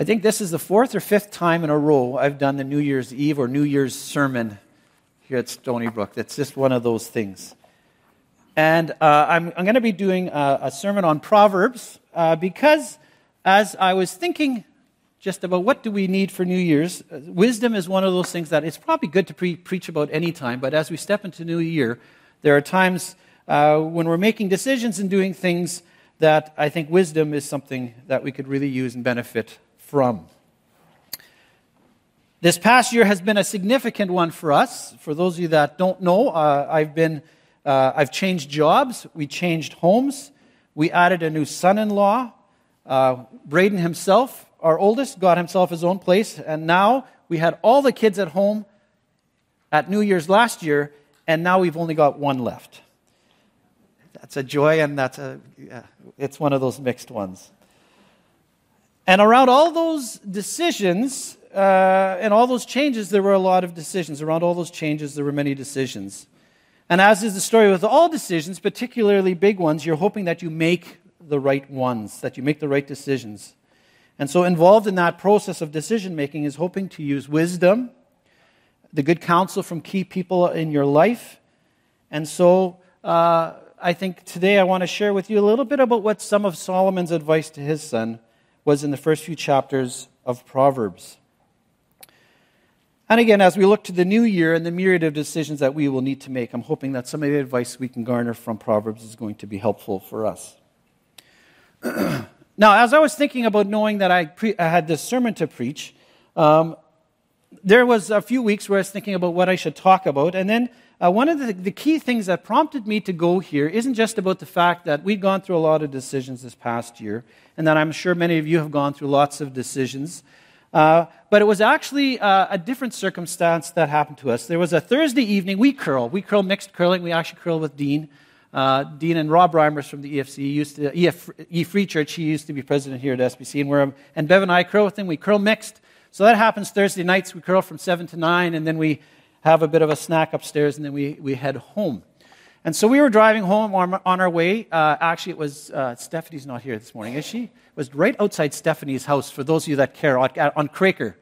I think this is the fourth or fifth time in a row I've done the New Year's Eve or New Year's sermon here at Stony Brook. That's just one of those things. And uh, I'm, I'm going to be doing a, a, sermon on Proverbs uh, because as I was thinking just about what do we need for New Year's, uh, wisdom is one of those things that it's probably good to pre- preach about any time, but as we step into New Year, there are times uh, when we're making decisions and doing things that I think wisdom is something that we could really use and benefit from. This past year has been a significant one for us. For those of you that don't know, uh, I've been uh, I've changed jobs. We changed homes. We added a new son-in-law. Uh, Braden himself, our oldest, got himself his own place, and now we had all the kids at home at New Year's last year, and now we've only got one left. That's a joy, and that's a yeah, it's one of those mixed ones. And around all those decisions uh, and all those changes, there were a lot of decisions. Around all those changes, there were many decisions. And as is the story with all decisions, particularly big ones, you're hoping that you make the right ones, that you make the right decisions. And so, involved in that process of decision making is hoping to use wisdom, the good counsel from key people in your life. And so, uh, I think today I want to share with you a little bit about what some of Solomon's advice to his son was in the first few chapters of Proverbs. And again, as we look to the new year and the myriad of decisions that we will need to make, I'm hoping that some of the advice we can garner from Proverbs is going to be helpful for us. now, as I was thinking about knowing that I, pre- I had this sermon to preach, um, there was a few weeks where I was thinking about what I should talk about, and then uh, one of the, the, key things that prompted me to go here isn't just about the fact that we've gone through a lot of decisions this past year, and that I'm sure many of you have gone through lots of decisions. Uh, but it was actually uh, a different circumstance that happened to us. There was a Thursday evening, we curl. We curl mixed curling. We actually curl with Dean. Uh, Dean and Rob Reimers from the EFC used to, EF, E Free Church, he used to be president here at SBC, and, we're, and Bev and I curl with him. We curl mixed. So that happens Thursday nights. We curl from 7 to 9, and then we have a bit of a snack upstairs, and then we, we head home. And so we were driving home on, on our way. Uh, actually, it was uh, Stephanie's not here this morning, is she? It was right outside Stephanie's house, for those of you that care, on, on Kroeker.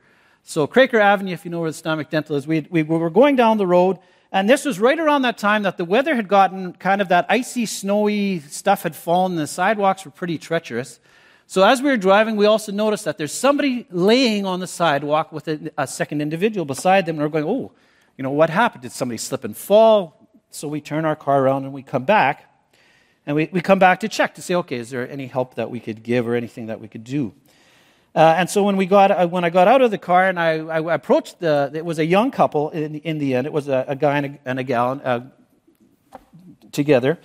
So, Kroeker Avenue, if you know where the Stomach Dental is, we, we were going down the road, and this was right around that time that the weather had gotten kind of that icy, snowy stuff had fallen, the sidewalks were pretty treacherous. So, as we were driving, we also noticed that there's somebody laying on the sidewalk with a, a second individual beside them, and we're going, oh, you know, what happened? Did somebody slip and fall? So we turn our car around and we come back. And we, we come back to check to say, okay, is there any help that we could give or anything that we could do? Uh, and so when, we got, uh, when I got out of the car and I, I approached the, it was a young couple in, in the end. It was a, a guy and a, and a gal uh, together.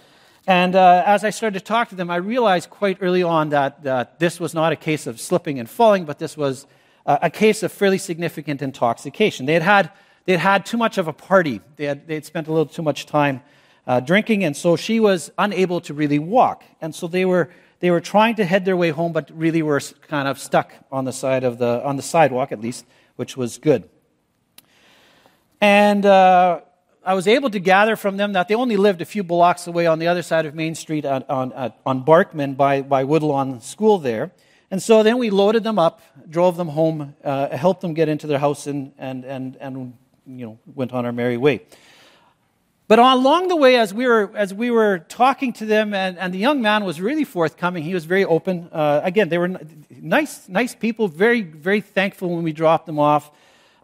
And uh, as I started to talk to them, I realized quite early on that, that this was not a case of slipping and falling, but this was a case of fairly significant intoxication. They had had they had too much of a party. They had, they had spent a little too much time uh, drinking, and so she was unable to really walk. And so they were, they were trying to head their way home, but really were kind of stuck on the, side of the, on the sidewalk, at least, which was good. And uh, I was able to gather from them that they only lived a few blocks away on the other side of Main Street on, on, on Barkman by, by Woodlawn School there. And so then we loaded them up, drove them home, uh, helped them get into their house, and, and, and, and you know, went on our merry way. But along the way, as we were, as we were talking to them, and, and the young man was really forthcoming, he was very open. Uh, again, they were nice, nice people, very, very thankful when we dropped them off.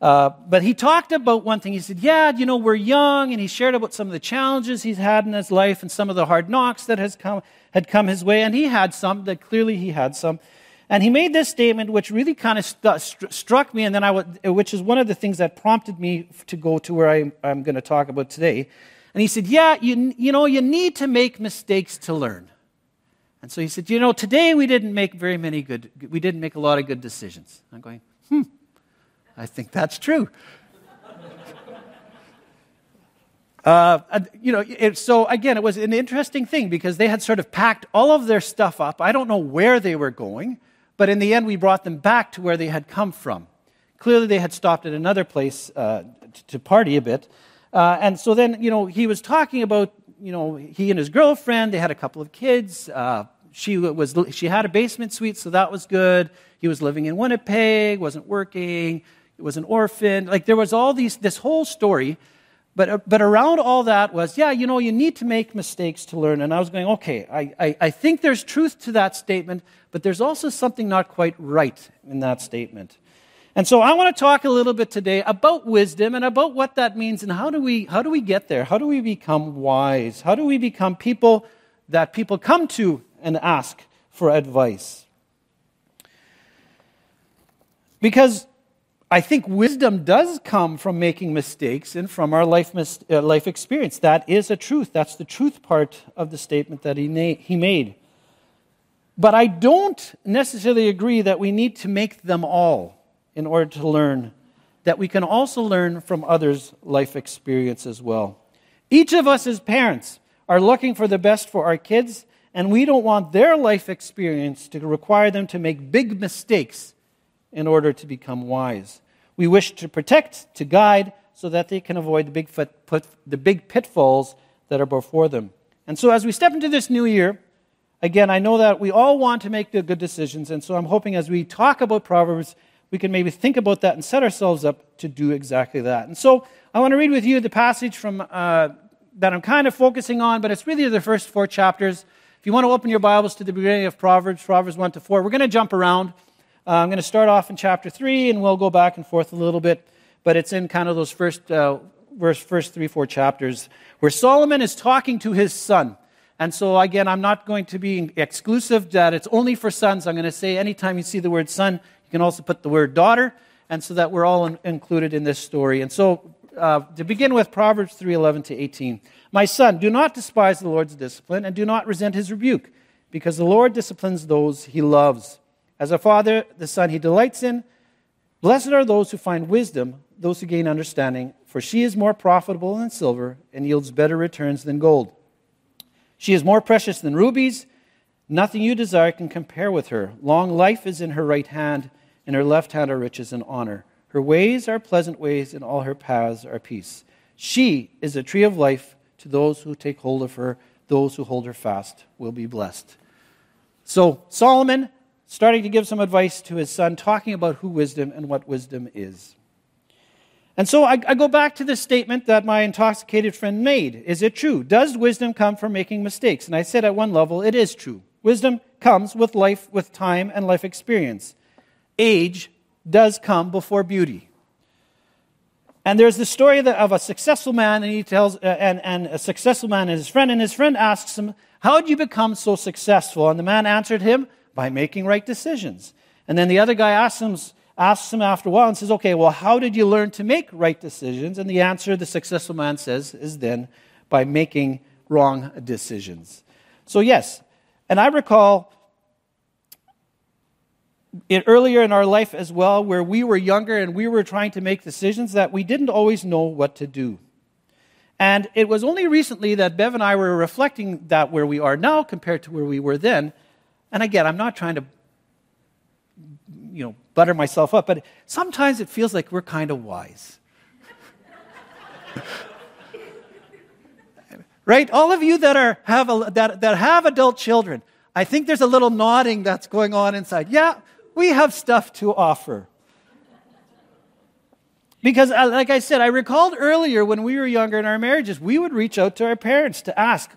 Uh, but he talked about one thing. He said, Yeah, you know, we're young. And he shared about some of the challenges he's had in his life and some of the hard knocks that has come, had come his way. And he had some, that clearly he had some. And he made this statement, which really kind of st- struck me, and then I which is one of the things that prompted me to go to where I, I'm going to talk about today. And he said, Yeah, you, you know, you need to make mistakes to learn. And so he said, You know, today we didn't make very many good, we didn't make a lot of good decisions. I'm going, Hmm, I think that's true. Uh, you know, it, so again, it was an interesting thing because they had sort of packed all of their stuff up. I don't know where they were going. But in the end, we brought them back to where they had come from. Clearly, they had stopped at another place uh, to party a bit. Uh, and so then, you know, he was talking about, you know, he and his girlfriend, they had a couple of kids. Uh, she, was, she had a basement suite, so that was good. He was living in Winnipeg, wasn't working, was an orphan. Like there was all these, this whole story. But, uh, but around all that was, yeah, you know, you need to make mistakes to learn. And I was going, okay, I, I, I think there's truth to that statement, but there's also something not quite right in that statement. And so I want to talk a little bit today about wisdom and about what that means and how do we, how do we get there? How do we become wise? How do we become people that people come to and ask for advice? Because I think wisdom does come from making mistakes and from our life, mis- uh, life experience. That is a truth. That's the truth part of the statement that he, na- he made. But I don't necessarily agree that we need to make them all in order to learn, that we can also learn from others' life experience as well. Each of us as parents are looking for the best for our kids, and we don't want their life experience to require them to make big mistakes in order to become wise. We wish to protect, to guide, so that they can avoid the big, put, the big pitfalls that are before them. And so, as we step into this new year, again, I know that we all want to make the good decisions, and so I'm hoping as we talk about Proverbs, we can maybe think about that and set ourselves up to do exactly that. And so I want to read with you the passage from uh, that I'm kind of focusing on, but it's really the first four chapters. If you want to open your Bibles to the beginning of Proverbs, Proverbs 1 to 4, we're going to jump around. Uh, I'm going to start off in chapter 3, and we'll go back and forth a little bit, but it's in kind of those first, uh, verse, first three, four chapters where Solomon is talking to his son. And so, again, I'm not going to be exclusive that it's only for sons. I'm going to say anytime you see the word son, you can also put the word daughter, and so that we're all in, included in this story. And so, uh, to begin with, Proverbs 3:11 to 18. My son, do not despise the Lord's discipline, and do not resent his rebuke, because the Lord disciplines those he loves. As a father, the son he delights in. Blessed are those who find wisdom, those who gain understanding, for she is more profitable than silver and yields better returns than gold. She is more precious than rubies. Nothing you desire can compare with her. Long life is in her right hand in her left hand are riches and honor. Her ways are pleasant ways, and all her paths are peace. She is a tree of life to those who take hold of her. Those who hold her fast will be blessed. So, Solomon starting to give some advice to his son, talking about who wisdom and what wisdom is. And so I, I, go back to the statement that my intoxicated friend made. Is it true? Does wisdom come from making mistakes? And I said at one level, it is true. Wisdom comes with life, with time, and life experience age does come before beauty. And there's the story of a successful man, and he tells, uh, and, and a successful man and his friend, and his friend asks him, How did you become so successful? And the man answered him, By making right decisions. And then the other guy asks him, asks him after a while and says, Okay, well, how did you learn to make right decisions? And the answer the successful man says is then by making wrong decisions. So, yes, and I recall it, earlier in our life as well, where we were younger and we were trying to make decisions that we didn't always know what to do. And it was only recently that Bev and I were reflecting that where we are now compared to where we were then. And again, I'm not trying to, you know, butter myself up, but sometimes it feels like we're kind of wise. right? All of you that, are, have, a, that, that have adult children, I think there's a little nodding that's going on inside. Yeah, we have stuff to offer. Because, uh, like I said, I recalled earlier when we were younger in our marriages, we would reach out to our parents to ask,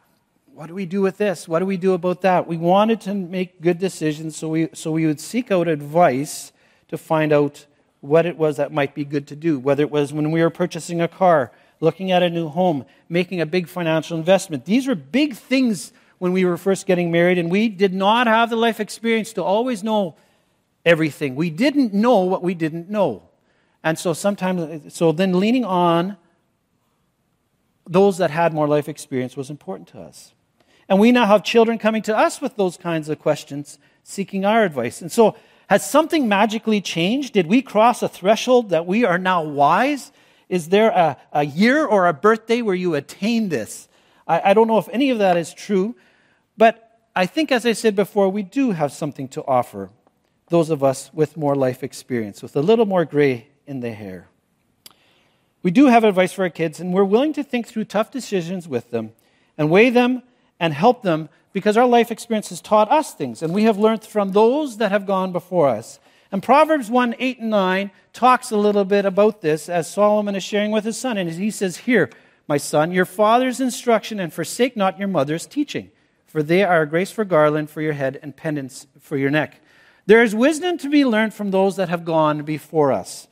What do we do with this? What do we do about that? We wanted to make good decisions, so we, so we would seek out advice to find out what it was that might be good to do, whether it was when we were purchasing a car, looking at a new home, making a big financial investment. These were big things when we were first getting married, and we did not have the life experience to always know everything. We didn't know what we didn't know. And so sometimes, so then leaning on those that had more life experience was important to us. And we now have children coming to us with those kinds of questions, seeking our advice. And so, has something magically changed? Did we cross a threshold that we are now wise? Is there a, a year or a birthday where you attain this? I, I don't know if any of that is true, but I think, as I said before, we do have something to offer those of us with more life experience, with a little more gray in the hair. We do have advice for our kids, and we're willing to think through tough decisions with them and weigh them and help them because our life experience has taught us things, and we have learned from those that have gone before us. And Proverbs 1 8 and 9 talks a little bit about this as Solomon is sharing with his son. And he says, Here, my son, your father's instruction, and forsake not your mother's teaching, for they are a graceful garland for your head and pendants for your neck. There is wisdom to be learned from those that have gone before us.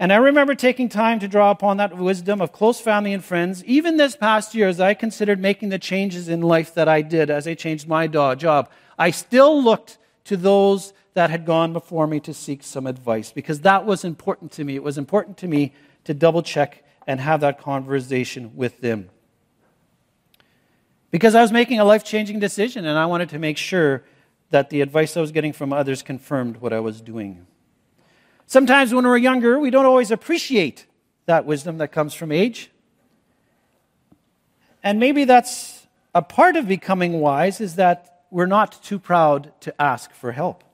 And I remember taking time to draw upon that wisdom of close family and friends, even this past year as I considered making the changes in life that I did as I changed my job. I still looked to those that had gone before me to seek some advice because that was important to me. It was important to me to double check and have that conversation with them. Because I was making a life changing decision and I wanted to make sure that the advice I was getting from others confirmed what I was doing. Sometimes when we're younger, we don't always appreciate that wisdom that comes from age. And maybe that's a part of becoming wise is that we're not too proud to ask for help.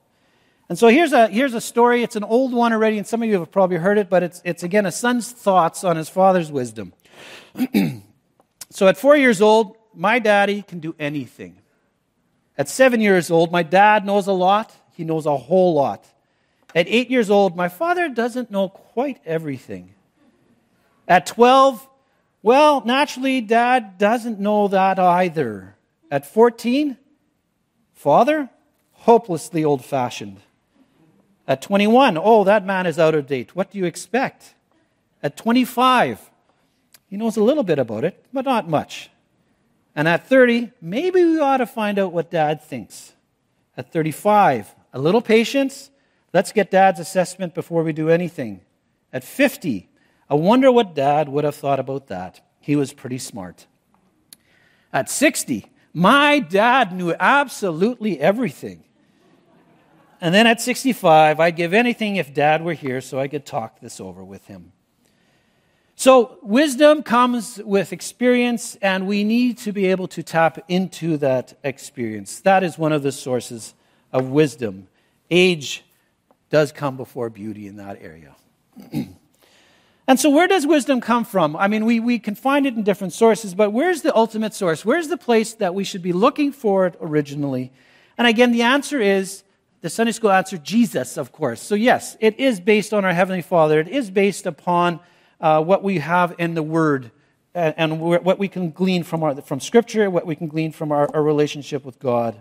And so here's a, here's a story. It's an old one already, and some of you have probably heard it, but it's, it's again a son's thoughts on his father's wisdom. so at four years old, my daddy can do anything. At seven years old, my dad knows a lot. He knows a whole lot. At eight years old, my father doesn't know quite everything. At 12, well, naturally, dad doesn't know that either. At 14, father, hopelessly old fashioned. At 21, oh, that man is out of date. What do you expect? At 25, he knows a little bit about it, but not much. And at 30, maybe we ought to find out what dad thinks. At 35, a little patience. Let's get dad's assessment before we do anything. At 50, I wonder what dad would have thought about that. He was pretty smart. At 60, my dad knew absolutely everything. And then at 65, I'd give anything if dad were here so I could talk this over with him. So, wisdom comes with experience, and we need to be able to tap into that experience. That is one of the sources of wisdom. Age does come before beauty in that area. and so, where does wisdom come from? I mean, we, we can find it in different sources, but where's the ultimate source? Where's the place that we should be looking for it originally? And again, the answer is the Sunday school answer Jesus, of course. So, yes, it is based on our Heavenly Father, it is based upon uh, what we have in the Word and, what we can glean from, our, from Scripture, what we can glean from our, our relationship with God.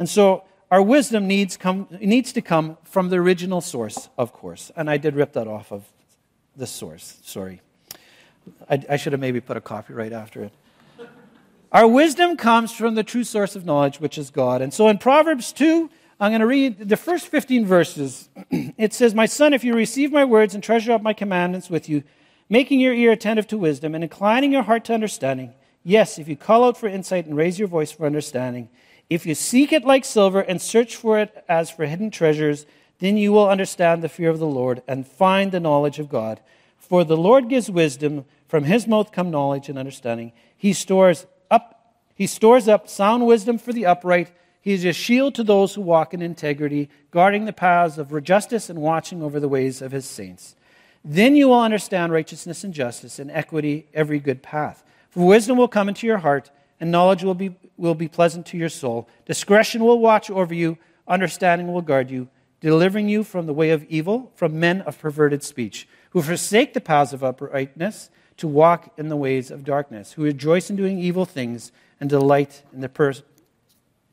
And so our wisdom needs, come, needs to come from the original source, of course. And I did rip that off of the source. Sorry. I, I should have maybe put a copyright after it. Our wisdom comes from the true source of knowledge, which is God. And so in Proverbs 2, I'm going to read the first 15 verses. it says, My son, if you receive my words and treasure up my commandments with you, making your ear attentive to wisdom and inclining your heart to understanding. Yes, if you call out for insight and raise your voice for understanding, if you seek it like silver and search for it as for hidden treasures, then you will understand the fear of the Lord and find the knowledge of God. For the Lord gives wisdom, from his mouth come knowledge and understanding. He stores up he stores up sound wisdom for the upright. He is a shield to those who walk in integrity, guarding the paths of justice and watching over the ways of his saints. Then you will understand righteousness and justice and equity, every good path. For wisdom will come into your heart, and knowledge will be, will be pleasant to your soul. Discretion will watch over you, understanding will guard you, delivering you from the way of evil, from men of perverted speech, who forsake the paths of uprightness to walk in the ways of darkness, who rejoice in doing evil things and delight in the per-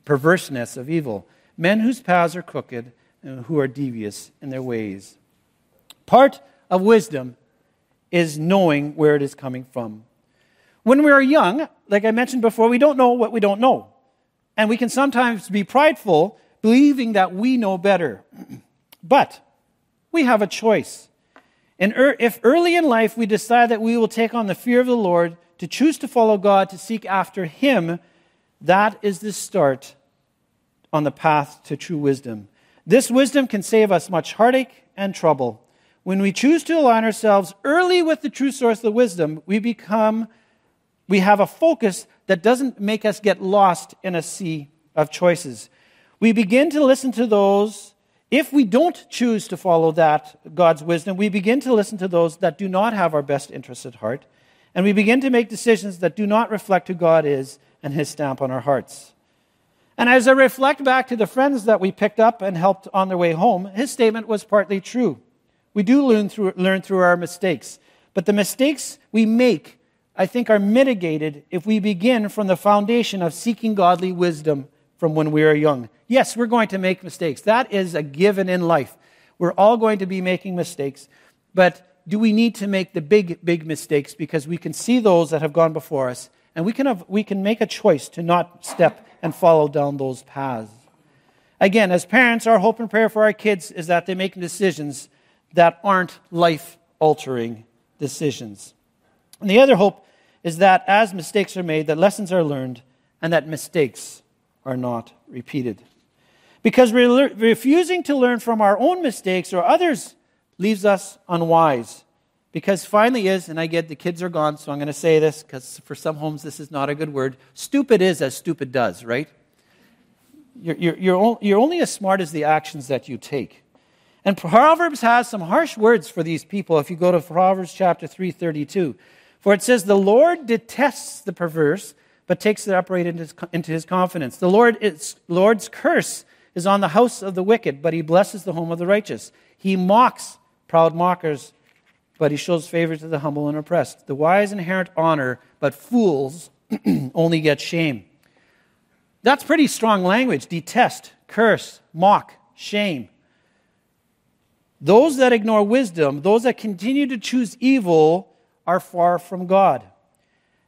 perverseness of evil, men whose paths are crooked and who are devious in their ways. Part of wisdom is knowing where it is coming from. When we are young, like I mentioned before, we don't know what we don't know. And we can sometimes be prideful, believing that we know better. but we have a choice. And er, if early in life we decide that we will take on the fear of the Lord, to choose to follow God, to seek after Him, that is the start on the path to true wisdom. This wisdom can save us much heartache and trouble. When we choose to align ourselves early with the true source of the wisdom, we become, we have a focus that doesn't make us get lost in a sea of choices. We begin to listen to those, if we don't choose to follow that, God's wisdom, we begin to listen to those that do not have our best interests at heart. And we begin to make decisions that do not reflect who God is and his stamp on our hearts. And as I reflect back to the friends that we picked up and helped on their way home, his statement was partly true. We do learn through, learn through our mistakes, but the mistakes we make, I think, are mitigated if we begin from the foundation of seeking godly wisdom from when we are young. Yes, we're going to make mistakes. That is a given in life. We're all going to be making mistakes, but do we need to make the big, big mistakes because we can see those that have gone before us and we can, have, we can make a choice to not step and follow down those paths. Again, as parents, our hope and prayer for our kids is that they make decisions that aren't life altering decisions. And the other hope is that as mistakes are made, that lessons are learned and that mistakes are not repeated. Because refusing to learn from our own mistakes or others leaves us unwise. Because finally is, and I get the kids are gone, so I'm going to say this because for some homes this is not a good word. Stupid is as stupid does, right? You're, you're, you're, you're only as smart as the actions that you take. And Proverbs has some harsh words for these people if you go to Proverbs chapter 332. For it says, The Lord detests the perverse, but takes the upright into his, confidence. The Lord is, Lord's curse is on the house of the wicked, but he blesses the home of the righteous. He mocks proud mockers but he shows favor to the humble and oppressed. The wise inherit honor, but fools only get shame. That's pretty strong language. Detest, curse, mock, shame. Those that ignore wisdom, those that continue to choose evil, are far from God.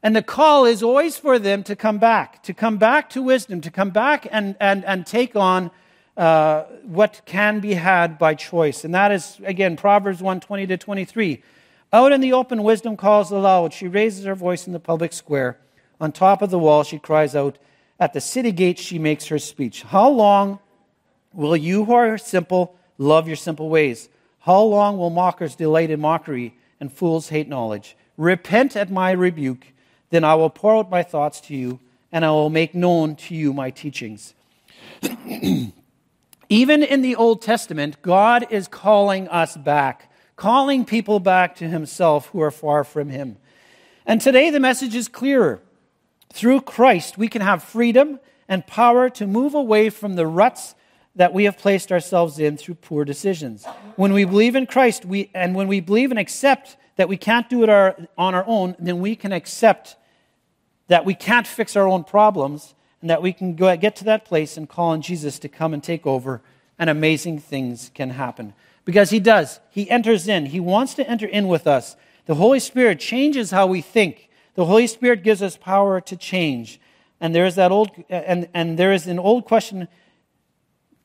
And the call is always for them to come back, to come back to wisdom, to come back and, and, and take on uh, what can be had by choice. And that is, again, Proverbs 1 20 to 23. Out in the open, wisdom calls aloud. She raises her voice in the public square. On top of the wall, she cries out. At the city gate, she makes her speech. How long will you who are simple love your simple ways? How long will mockers delight in mockery and fools hate knowledge? Repent at my rebuke, then I will pour out my thoughts to you, and I will make known to you my teachings. Even in the Old Testament, God is calling us back, calling people back to Himself who are far from Him. And today the message is clearer. Through Christ, we can have freedom and power to move away from the ruts that we have placed ourselves in through poor decisions. When we believe in Christ, we, and when we believe and accept that we can't do it our, on our own, then we can accept that we can't fix our own problems and that we can go, get to that place and call on Jesus to come and take over, and amazing things can happen. Because He does. He enters in. He wants to enter in with us. The Holy Spirit changes how we think. The Holy Spirit gives us power to change. And there is that old, and, and there is an old question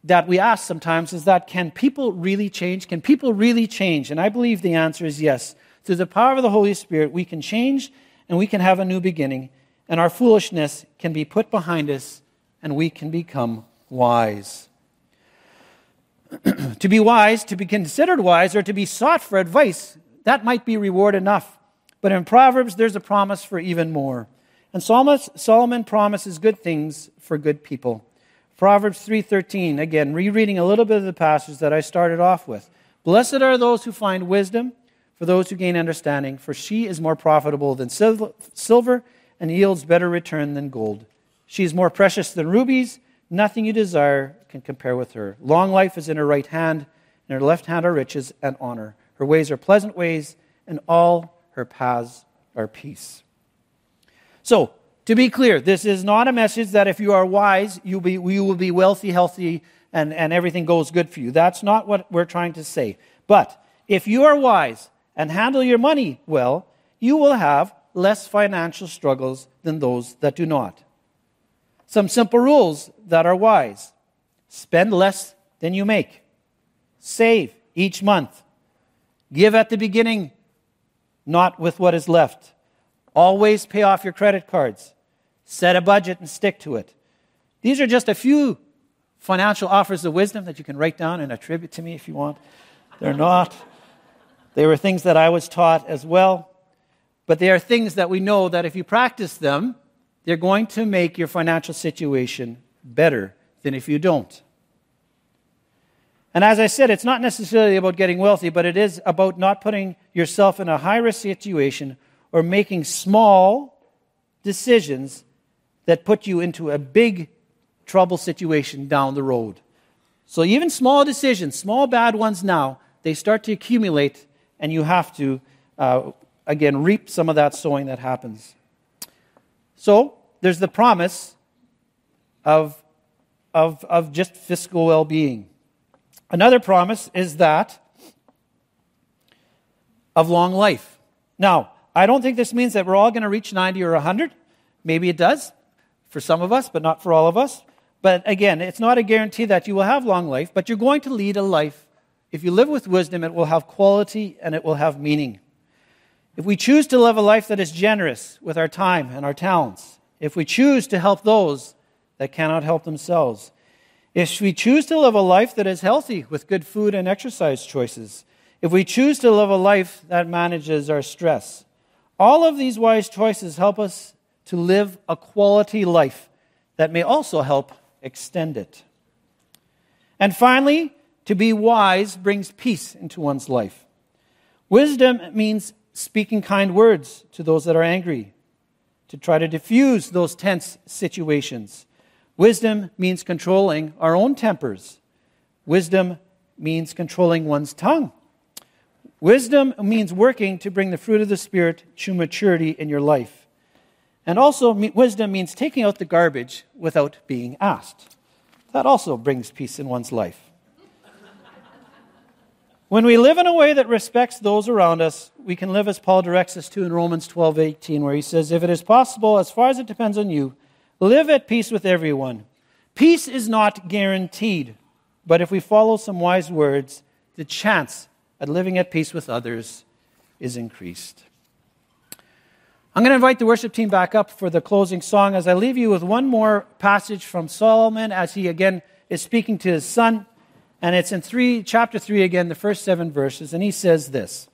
that we ask sometimes is that can people really change? Can people really change? And I believe the answer is yes. Through the power of the Holy Spirit, we can change and we can have a new beginning and our foolishness can be put behind us, and we can become wise. to be wise, to be considered wise, or to be sought for advice, that might be reward enough. But in Proverbs, there's a promise for even more. And Solomon promises good things for good people. Proverbs 3:13, again, rereading a little bit of the passage that I started off with. Blessed are those who find wisdom, for those who gain understanding, for she is more profitable than silver and yields better return than gold. She is more precious than rubies. Nothing you desire can compare with her. Long life is in her right hand, in her left hand are riches and honor. Her ways are pleasant ways, and all her paths are peace. So, to be clear, this is not a message that if you are wise, you'll be, you will be wealthy, healthy, and, and everything goes good for you. That's not what we're trying to say. But if you are wise and handle your money well, you will have less financial struggles than those that do not. Some simple rules that are wise spend less than you make, save each month, give at the beginning, not with what is left. Always pay off your credit cards, set a budget and stick to it. These are just a few financial offers of wisdom that you can write down and attribute to me if you want. They're not. They were things that I was taught as well. But they are things that we know that if you practice them, they're going to make your financial situation better than if you don't. And as I said, it's not necessarily about getting wealthy, but it is about not putting yourself in a high risk situation or making small decisions that put you into a big trouble situation down the road. So even small decisions, small bad ones now, they start to accumulate, and you have to, uh, again, reap some of that sowing that happens. So there's the promise of, of, of just fiscal well being. Another promise is that of long life. Now, I don't think this means that we're all going to reach 90 or 100. Maybe it does for some of us, but not for all of us. But again, it's not a guarantee that you will have long life, but you're going to lead a life. If you live with wisdom, it will have quality and it will have meaning. If we choose to live a life that is generous with our time and our talents, if we choose to help those that cannot help themselves, if we choose to live a life that is healthy with good food and exercise choices, if we choose to live a life that manages our stress, all of these wise choices help us to live a quality life that may also help extend it. And finally, to be wise brings peace into one's life. Wisdom means speaking kind words to those that are angry, to try to diffuse those tense situations. Wisdom means controlling our own tempers. Wisdom means controlling one's tongue. Wisdom means working to bring the fruit of the Spirit to maturity in your life. And also, wisdom means taking out the garbage without being asked. That also brings peace in one's life. when we live in a way that respects those around us, we can live as Paul directs us to in Romans 12 18, where he says, If it is possible, as far as it depends on you, live at peace with everyone. Peace is not guaranteed, but if we follow some wise words, the chance at living at peace with others is increased. I'm going to invite the worship team back up for the closing song as I leave you with one more passage from Solomon as he again is speaking to his son. And it's in three, chapter 3 again, the first seven verses. And he says this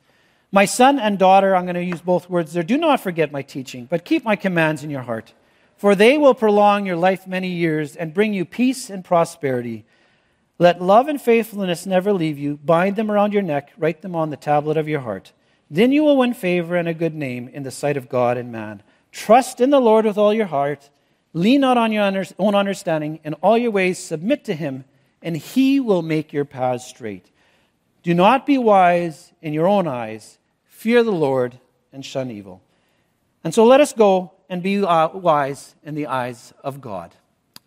My son and daughter, I'm going to use both words there, do not forget my teaching, but keep my commands in your heart. For they will prolong your life many years and bring you peace and prosperity. Let love and faithfulness never leave you. Bind them around your neck, write them on the tablet of your heart. Then you will win favor and a good name in the sight of God and man. Trust in the Lord with all your heart. Lean not on your own understanding. In all your ways, submit to him, and he will make your paths straight. Do not be wise in your own eyes. Fear the Lord and shun evil. And so let us go and be uh, wise in the eyes of God.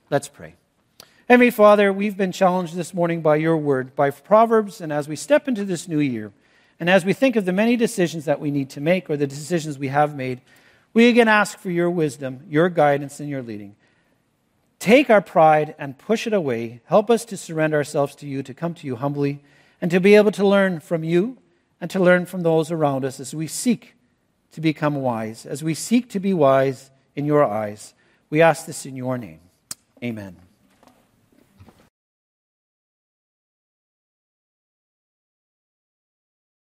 Let's pray. Heavenly Father, we've been challenged this morning by your word, by Proverbs, and as we step into this new year, and as we think of the many decisions that we need to make or the decisions we have made, we again ask for your wisdom, your guidance, and your leading. Take our pride and push it away. Help us to surrender ourselves to you, to come to you humbly, and to be able to learn from you and to learn from those around us as we seek to become wise, as we seek to be wise in your eyes. We ask this in your name. Amen.